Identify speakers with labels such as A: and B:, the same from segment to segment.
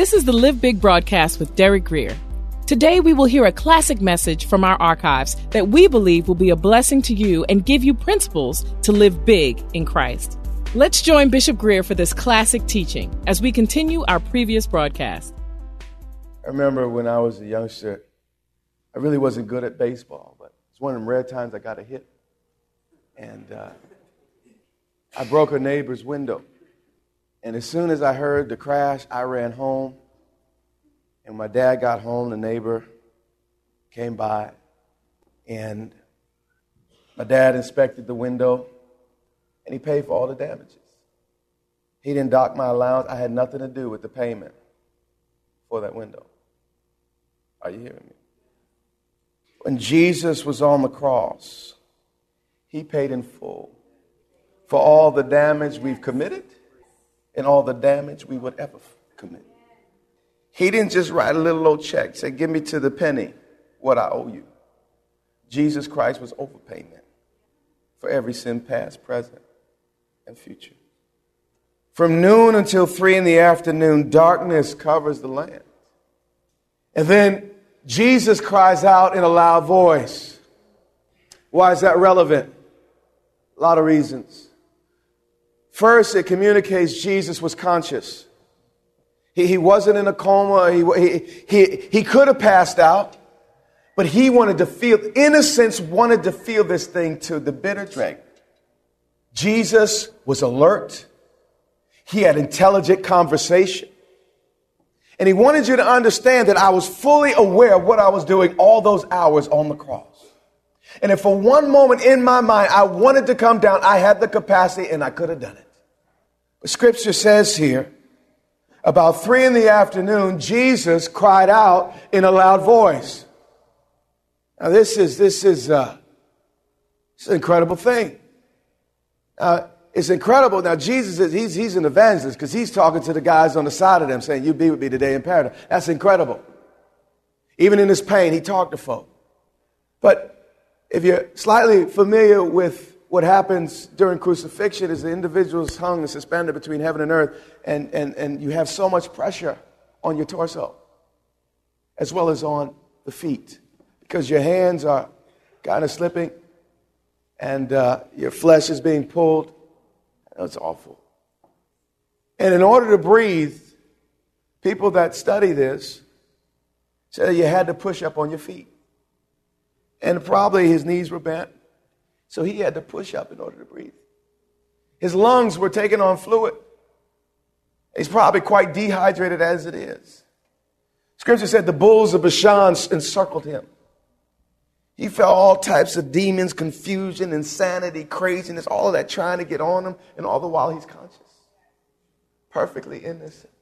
A: this is the Live Big broadcast with Derek Grier. Today, we will hear a classic message from our archives that we believe will be a blessing to you and give you principles to live big in Christ. Let's join Bishop Grier for this classic teaching as we continue our previous broadcast.
B: I remember when I was a youngster, I really wasn't good at baseball, but it's one of the rare times I got a hit. And uh, I broke a neighbor's window. And as soon as I heard the crash, I ran home. And my dad got home, the neighbor came by, and my dad inspected the window, and he paid for all the damages. He didn't dock my allowance. I had nothing to do with the payment for that window. Are you hearing me? When Jesus was on the cross, he paid in full for all the damage we've committed and all the damage we would ever commit. He didn't just write a little old check, say, Give me to the penny what I owe you. Jesus Christ was overpayment for every sin past, present, and future. From noon until three in the afternoon, darkness covers the land. And then Jesus cries out in a loud voice. Why is that relevant? A lot of reasons. First, it communicates Jesus was conscious. He, he wasn't in a coma. He, he, he, he could have passed out, but he wanted to feel, innocence wanted to feel this thing to the bitter drink. Jesus was alert. He had intelligent conversation. And he wanted you to understand that I was fully aware of what I was doing all those hours on the cross. And if for one moment in my mind I wanted to come down, I had the capacity and I could have done it. But scripture says here, about three in the afternoon, Jesus cried out in a loud voice. Now this is, this is, uh, it's an incredible thing. Uh, it's incredible. Now, Jesus is, he's, he's an evangelist because he's talking to the guys on the side of them saying, You be with me today in paradise. That's incredible. Even in his pain, he talked to folk. But if you're slightly familiar with what happens during crucifixion, is the individual is hung and suspended between heaven and earth, and, and, and you have so much pressure on your torso as well as on the feet because your hands are kind of slipping and uh, your flesh is being pulled it's awful. And in order to breathe, people that study this say you had to push up on your feet. And probably his knees were bent, so he had to push up in order to breathe. His lungs were taking on fluid. He's probably quite dehydrated as it is. Scripture said the bulls of Bashan encircled him. He felt all types of demons, confusion, insanity, craziness, all of that trying to get on him, and all the while he's conscious. Perfectly innocent.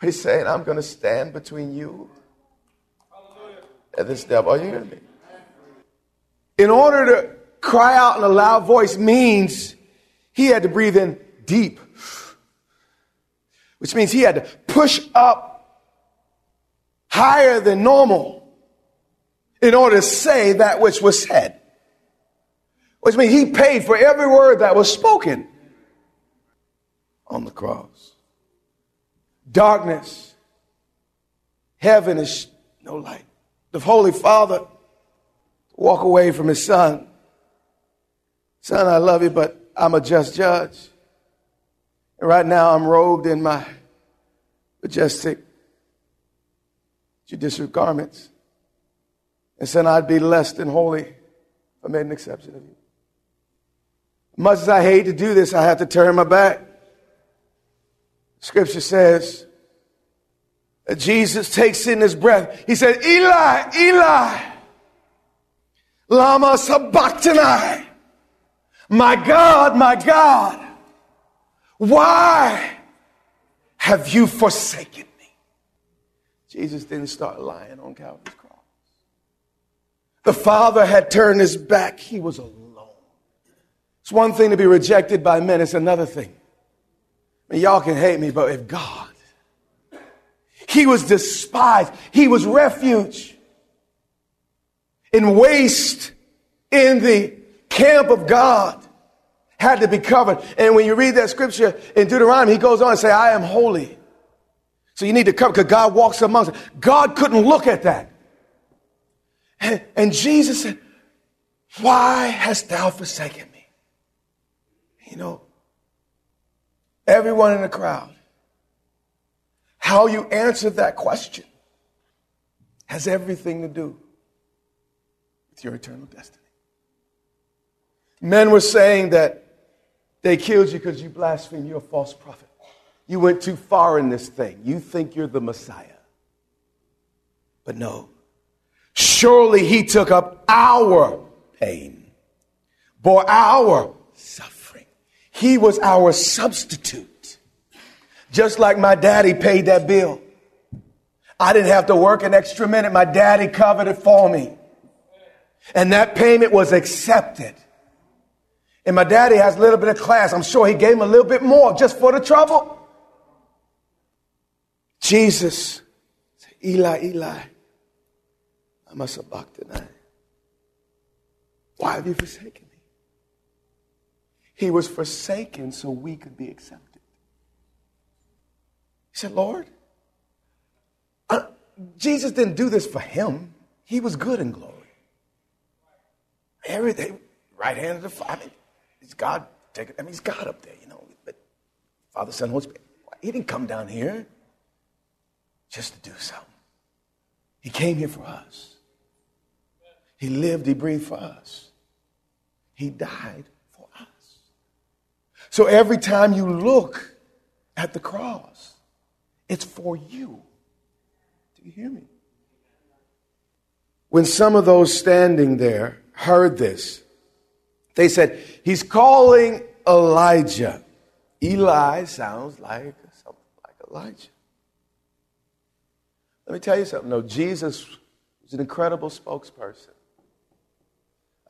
B: He's saying, I'm going to stand between you and this devil. Are you hearing me? In order to cry out in a loud voice means he had to breathe in deep, which means he had to push up higher than normal in order to say that which was said. Which means he paid for every word that was spoken on the cross. Darkness. Heaven is no light. The Holy Father walk away from his son. Son, I love you, but I'm a just judge. And right now I'm robed in my majestic judicial garments. And said I'd be less than holy if I made an exception of you. Much as I hate to do this, I have to turn my back. Scripture says Jesus takes in his breath. He said, Eli, Eli, Lama Sabachthani. My God, my God, why have you forsaken me? Jesus didn't start lying on Calvary's cross. The Father had turned his back. He was alone. It's one thing to be rejected by men, it's another thing. I mean, y'all can hate me, but if God, he was despised, he was refuge in waste in the camp of God had to be covered. And when you read that scripture in Deuteronomy, he goes on and say, I am holy. So you need to cover because God walks amongst us. God couldn't look at that. And, and Jesus said, Why hast thou forsaken me? You know, everyone in the crowd, how you answer that question has everything to do with your eternal destiny. Men were saying that they killed you because you blasphemed, you're a false prophet. You went too far in this thing. You think you're the Messiah. But no. Surely he took up our pain, bore our suffering. He was our substitute. Just like my daddy paid that bill. I didn't have to work an extra minute. My daddy covered it for me. And that payment was accepted. And my daddy has a little bit of class. I'm sure he gave him a little bit more just for the trouble. Jesus, Eli, Eli, I'm a sabachthani. Why have you forsaken me? He was forsaken so we could be accepted. Said, Lord, uh, Jesus didn't do this for him. He was good in glory. Everything, right hand of the Father. I mean, He's God. Take it. I mean, he's God up there, you know. But Father, Son, Holy Spirit. He didn't come down here just to do something. He came here for us. He lived, he breathed for us. He died for us. So every time you look at the cross, it's for you. Do you hear me? When some of those standing there heard this, they said, He's calling Elijah. Eli sounds like something like Elijah. Let me tell you something. No, Jesus was an incredible spokesperson.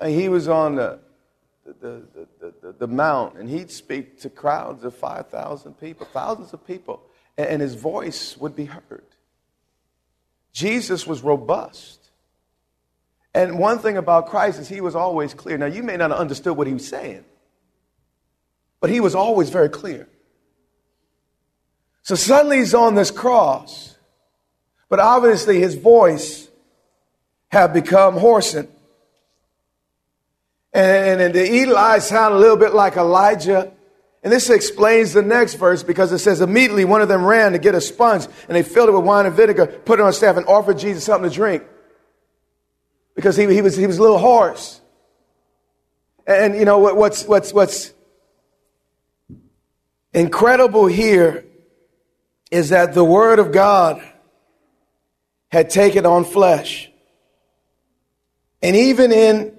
B: He was on the, the, the, the mount, and he'd speak to crowds of 5,000 people, thousands of people, and his voice would be heard. Jesus was robust. And one thing about Christ is he was always clear. Now, you may not have understood what he was saying, but he was always very clear. So suddenly he's on this cross, but obviously his voice had become hoarsened. And, and the Eli sound a little bit like Elijah. And this explains the next verse because it says, immediately one of them ran to get a sponge and they filled it with wine and vinegar, put it on staff, and offered Jesus something to drink because he, he, was, he was a little hoarse. And, you know, what, what's, what's, what's incredible here is that the Word of God had taken on flesh. And even in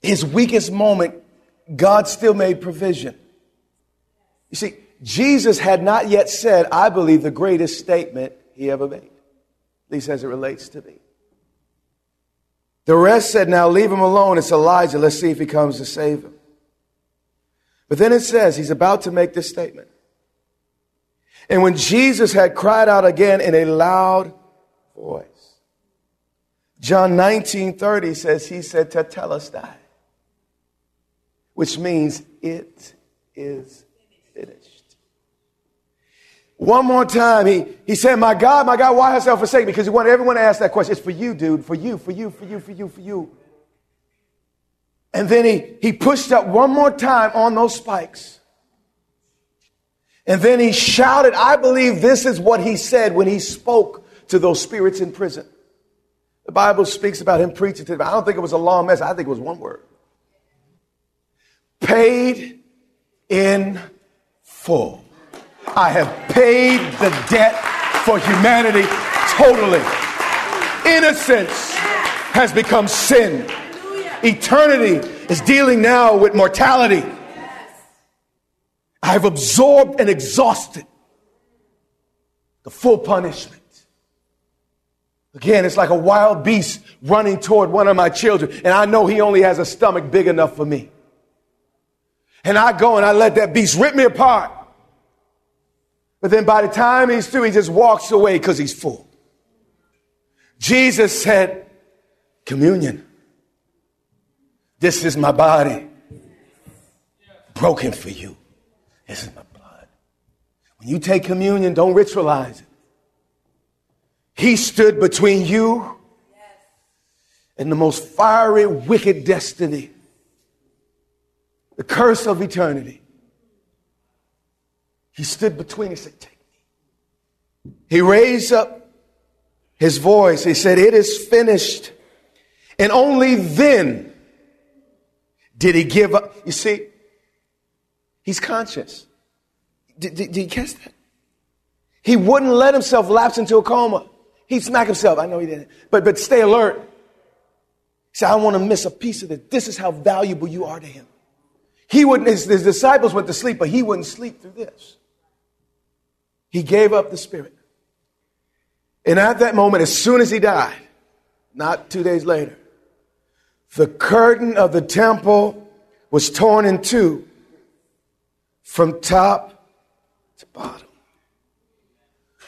B: his weakest moment, God still made provision. You see, Jesus had not yet said, I believe, the greatest statement he ever made, at least as it relates to me. The rest said, Now leave him alone. It's Elijah. Let's see if he comes to save him. But then it says he's about to make this statement. And when Jesus had cried out again in a loud voice, John 19 30 says, He said, Tetelestai, which means it is. One more time, he, he said, My God, my God, why hast thou forsaken me? Because he wanted everyone to ask that question. It's for you, dude. For you, for you, for you, for you, for you. And then he, he pushed up one more time on those spikes. And then he shouted, I believe this is what he said when he spoke to those spirits in prison. The Bible speaks about him preaching to them. I don't think it was a long message. I think it was one word. Paid in full. I have paid the debt for humanity totally. Innocence has become sin. Eternity is dealing now with mortality. I've absorbed and exhausted the full punishment. Again, it's like a wild beast running toward one of my children, and I know he only has a stomach big enough for me. And I go and I let that beast rip me apart. But then by the time he's through, he just walks away because he's full. Jesus said, Communion. This is my body broken for you. This is my blood. When you take communion, don't ritualize it. He stood between you and the most fiery, wicked destiny, the curse of eternity. He stood between. He said, Take me. He raised up his voice. He said, It is finished. And only then did he give up. You see, he's conscious. Did, did, did you catch that? He wouldn't let himself lapse into a coma. He'd smack himself. I know he didn't. But, but stay alert. He said, I don't want to miss a piece of this. This is how valuable you are to him. He wouldn't, his, his disciples went to sleep, but he wouldn't sleep through this. He gave up the spirit. And at that moment, as soon as he died, not two days later, the curtain of the temple was torn in two from top to bottom.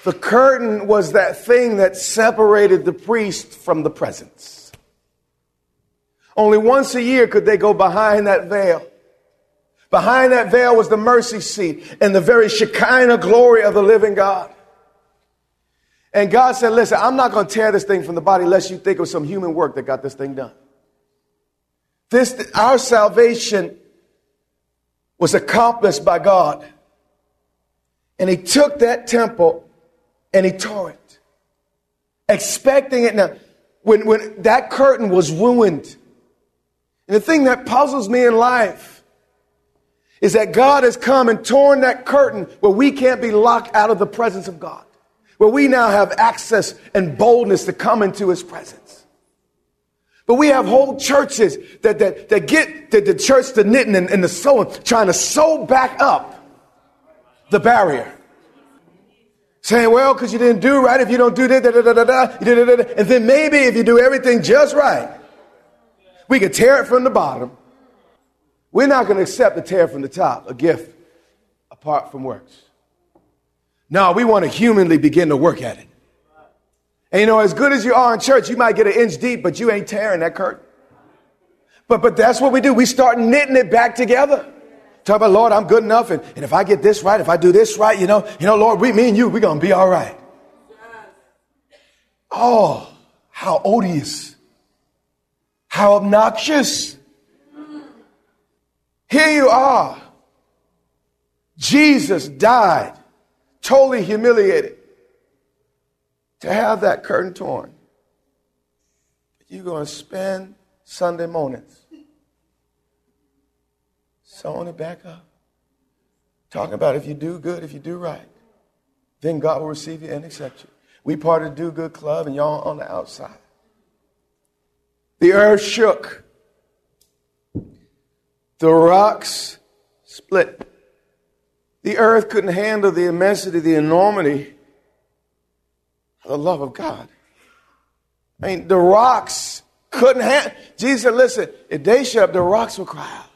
B: The curtain was that thing that separated the priest from the presence. Only once a year could they go behind that veil. Behind that veil was the mercy seat and the very Shekinah glory of the living God. And God said, Listen, I'm not going to tear this thing from the body unless you think was some human work that got this thing done. This, our salvation was accomplished by God. And He took that temple and He tore it, expecting it. Now, when, when that curtain was ruined, and the thing that puzzles me in life is that God has come and torn that curtain where we can't be locked out of the presence of God, where we now have access and boldness to come into His presence. But we have whole churches that, that, that get the, the church, the knitting and, and the sewing, trying to sew back up the barrier. Saying, well, because you didn't do right, if you don't do that, da, da, da, da, da, da, da, da, and then maybe if you do everything just right, we could tear it from the bottom. We're not going to accept the tear from the top, a gift apart from works. No, we want to humanly begin to work at it. And you know, as good as you are in church, you might get an inch deep, but you ain't tearing that curtain. But, but that's what we do. We start knitting it back together. Talk about, Lord, I'm good enough. And, and if I get this right, if I do this right, you know, you know, Lord, we, me and you, we're to be all right. Oh, how odious. How obnoxious. Here you are. Jesus died, totally humiliated to have that curtain torn. You're going to spend Sunday mornings sewing it back up. Talking about if you do good, if you do right, then God will receive you and accept you. We part of the Do Good Club, and y'all on the outside. The earth shook. The rocks split. The earth couldn't handle the immensity, the enormity the love of God. I mean, the rocks couldn't have. Jesus said, listen, if they shut up, the rocks will cry out.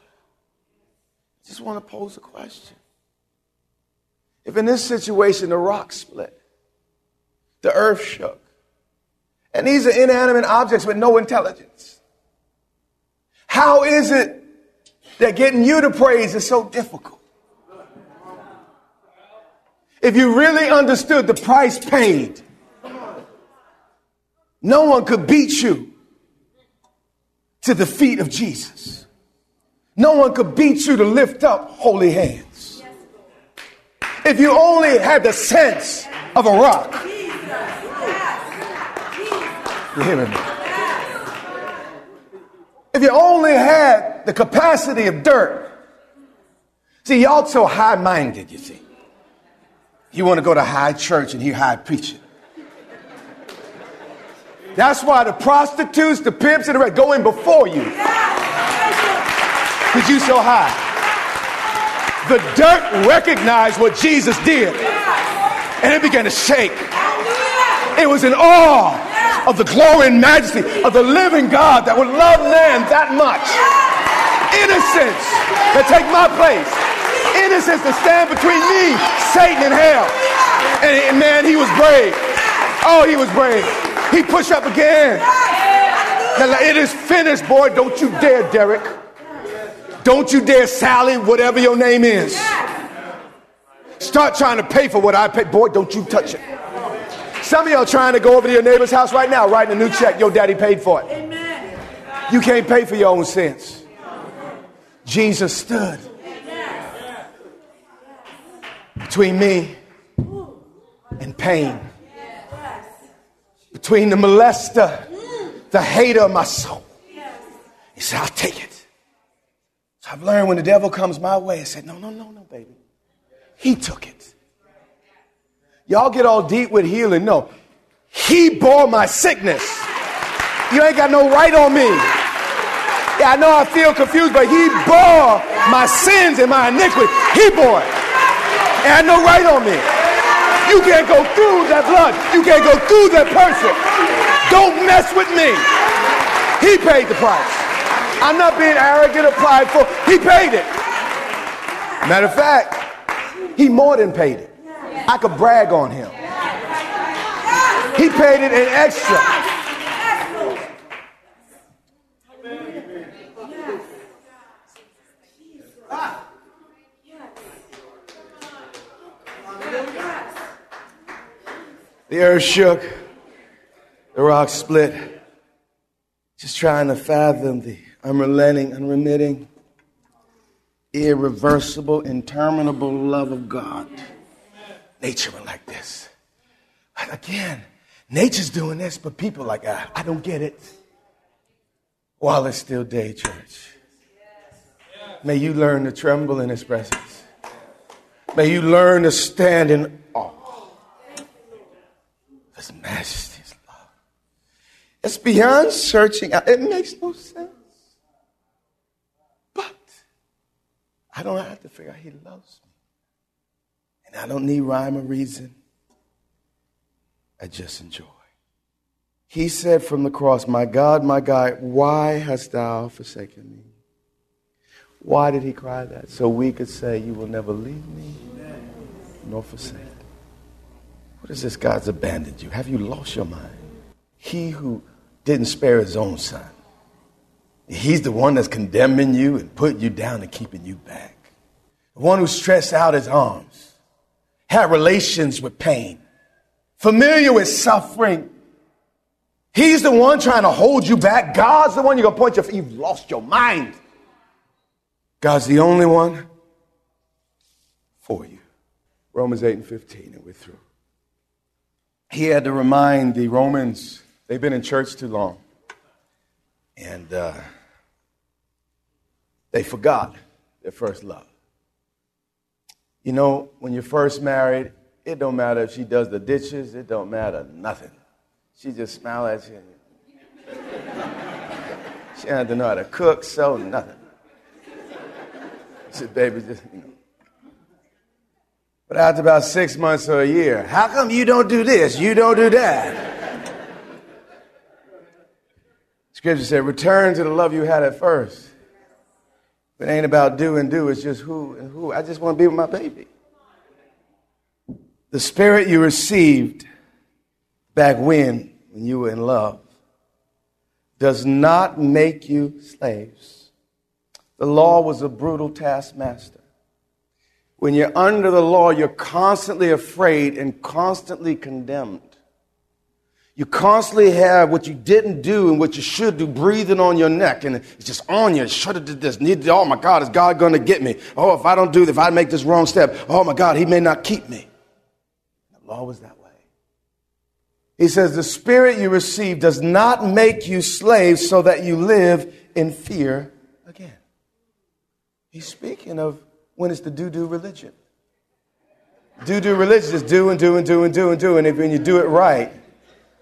B: I just want to pose a question. If in this situation the rocks split, the earth shook, and these are inanimate objects with no intelligence, how is it that getting you to praise is so difficult? If you really understood the price paid, no one could beat you to the feet of Jesus. no one could beat you to lift up holy hands. If you only had the sense of a rock. You hear me? If you only had the capacity of dirt. See, y'all so high minded, you see. You want to go to high church and hear high preaching. That's why the prostitutes, the pimps, and the rest go in before you. Because you so high. The dirt recognized what Jesus did. And it began to shake. It was in awe of the glory and majesty of the living God that would love man that much. Innocence to take my place. Innocence to stand between me, Satan, and hell. And, man, he was brave. Oh, he was brave. He pushed up again. It is finished, boy. Don't you dare, Derek. Don't you dare, Sally, whatever your name is. Start trying to pay for what I pay. Boy, don't you touch it. Some of y'all are trying to go over to your neighbor's house right now, writing a new check. Your daddy paid for it. Amen. You can't pay for your own sins. Jesus stood between me and pain, between the molester, the hater of my soul. He said, I'll take it. So I've learned when the devil comes my way, I said, No, no, no, no, baby. He took it. Y'all get all deep with healing. No, he bore my sickness. You ain't got no right on me. Yeah, I know I feel confused, but he bore my sins and my iniquity. He bore it. And no right on me. You can't go through that blood. You can't go through that person. Don't mess with me. He paid the price. I'm not being arrogant or prideful. He paid it. Matter of fact, he more than paid it. I could brag on him. He paid it in extra. The earth shook, the rocks split, just trying to fathom the unrelenting, unremitting, irreversible, interminable love of God. Nature went like this. But again, nature's doing this, but people like, ah, I don't get it. While it's still day, church. May you learn to tremble in his presence. May you learn to stand in awe his majesty, his love. It's beyond searching out. It makes no sense. But I don't have to figure out he loves me. And I don't need rhyme or reason. I just enjoy. He said from the cross, My God, my God, why hast thou forsaken me? Why did he cry that? So we could say, You will never leave me nor forsake. What is this God's abandoned you? Have you lost your mind? He who didn't spare his own son. He's the one that's condemning you and putting you down and keeping you back. The one who stretched out his arms, had relations with pain, familiar with suffering. He's the one trying to hold you back. God's the one you're going to point your, you've lost your mind. God's the only one for you. Romans 8 and 15, and we're through. He had to remind the Romans, they've been in church too long. And uh, they forgot their first love. You know, when you're first married, it don't matter if she does the dishes, it don't matter nothing. She just smile at you. she doesn't know how to cook, so nothing. She said, baby, just, you know. But after about six months or a year, how come you don't do this? You don't do that? Scripture said, return to the love you had at first. It ain't about do and do, it's just who and who. I just want to be with my baby. The spirit you received back when, when you were in love, does not make you slaves. The law was a brutal taskmaster. When you're under the law, you're constantly afraid and constantly condemned. You constantly have what you didn't do and what you should do breathing on your neck, and it's just on you. Should have did this. Need oh my God, is God going to get me? Oh, if I don't do this, if I make this wrong step, oh my God, He may not keep me. The law was that way. He says, The spirit you receive does not make you slaves so that you live in fear again. He's speaking of when it's the do do religion. Do do religion is do and do and do and do and do. And if when you do it right,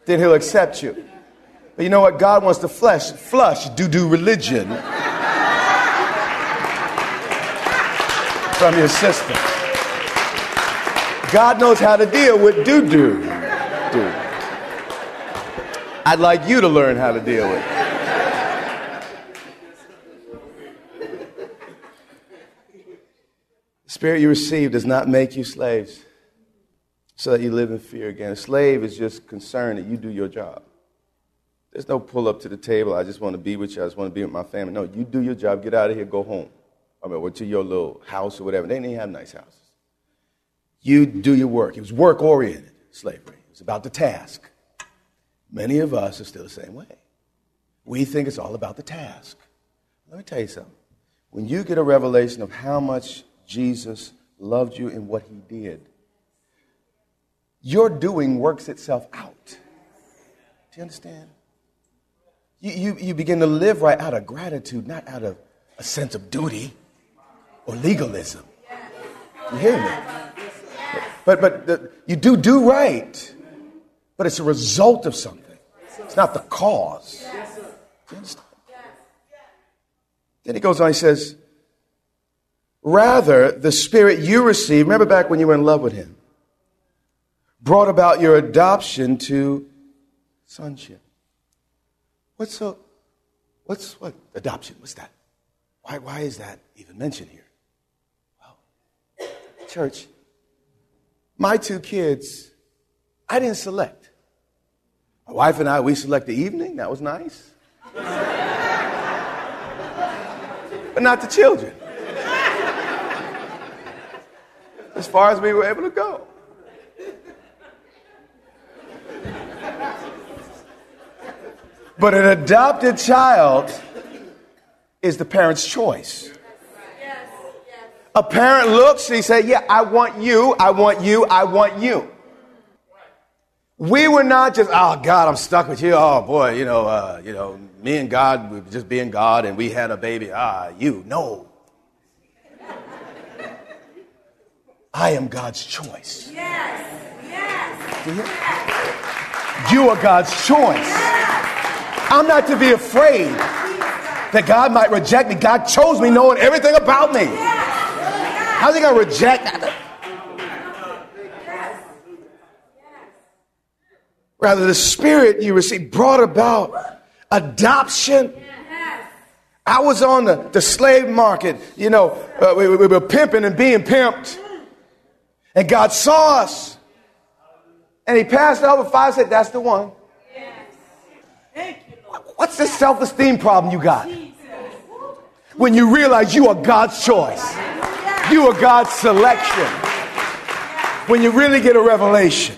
B: then he'll accept you. But you know what? God wants to flush, flush do do religion from your system. God knows how to deal with do do. Do. I'd like you to learn how to deal with it. Spirit you receive does not make you slaves so that you live in fear again. A slave is just concerned that you do your job. There's no pull up to the table. I just want to be with you. I just want to be with my family. No, you do your job. Get out of here. Go home. I mean, or to your little house or whatever. They didn't have nice houses. You do your work. It was work oriented slavery. It was about the task. Many of us are still the same way. We think it's all about the task. Let me tell you something. When you get a revelation of how much Jesus loved you and what he did, your doing works itself out. Do you understand? You, you, you begin to live right out of gratitude, not out of a sense of duty or legalism. You hear me? But, but the, you do do right, but it's a result of something. It's not the cause. Do you understand? Then he goes on, he says, Rather, the spirit you receive, remember back when you were in love with him, brought about your adoption to sonship. What's so, what's what? Adoption, what's that? Why, why is that even mentioned here? Well, church, my two kids, I didn't select. My wife and I, we select the evening, that was nice. but not the children. As far as we were able to go. But an adopted child is the parent's choice. A parent looks and he says, Yeah, I want you, I want you, I want you. We were not just, oh God, I'm stuck with you. Oh boy, you know, uh, you know, me and God, we were just being God and we had a baby. Ah, you. No. I am God's choice.
C: Yes. Yes.
B: You are God's choice. I'm not to be afraid that God might reject me. God chose me knowing everything about me. How's he going to reject that? Rather, the spirit you received brought about adoption. I was on the, the slave market, you know, uh, we, we were pimping and being pimped. And God saw us. And he passed over five, said, That's the one. What's the self esteem problem you got? When you realize you are God's choice, you are God's selection. When you really get a revelation.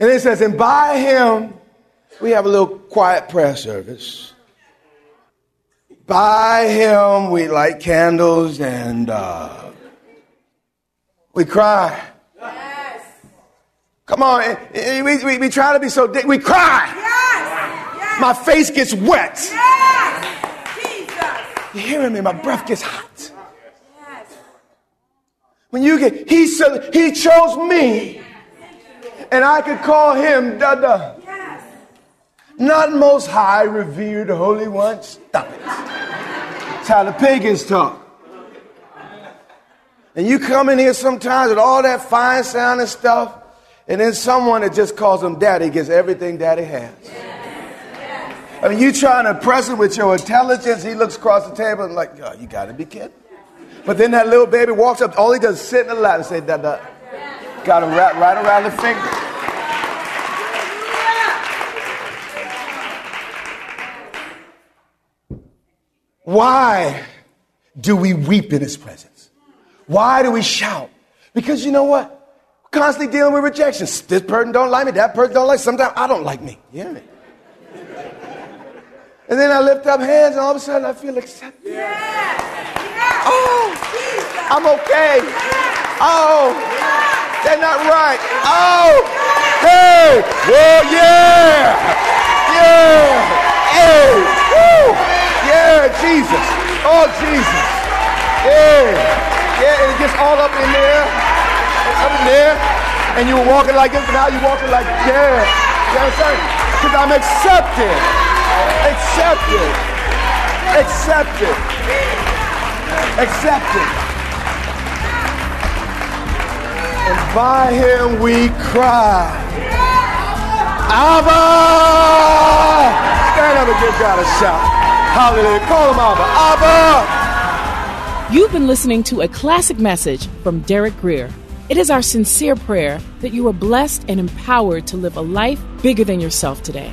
B: And it says, and by him, we have a little quiet prayer service. By him, we light candles and uh, we cry. Yes. Come on, we, we, we, try to be so, we cry. My face gets wet. You hearing me? My breath gets hot. When you get, he said, he chose me, and I could call him Dada. Not most high, revered, holy one. Stop it. That's how the pagans talk. And you come in here sometimes with all that fine sounding stuff, and then someone that just calls him daddy gets everything daddy has. I mean, you trying to impress him with your intelligence. He looks across the table and like, oh, you got to be kidding. But then that little baby walks up. All he does is sit in the lap and say, that, that. Got him wrapped right around the finger. Why do we weep in his presence? Why do we shout? Because you know what? Constantly dealing with rejection. This person don't like me, that person don't like me. Sometimes I don't like me. Me? And then I lift up hands and all of a sudden I feel accepted. Oh, I'm okay. Oh, they're not right. Oh, hey, well, yeah, yeah, hey, woo, yeah, Jesus. Oh, Jesus. Yeah, yeah, and it gets all up in there, up in there, and you were walking like this, and now you're walking like, yeah, you understand? Because I'm accepted, accepted, accepted, accepted. And by him we cry. Abba! Stand up and give God a shout. Hallelujah. Call him Abba. Abba!
A: You've been listening to a classic message from Derek Grier. It is our sincere prayer that you are blessed and empowered to live a life bigger than yourself today.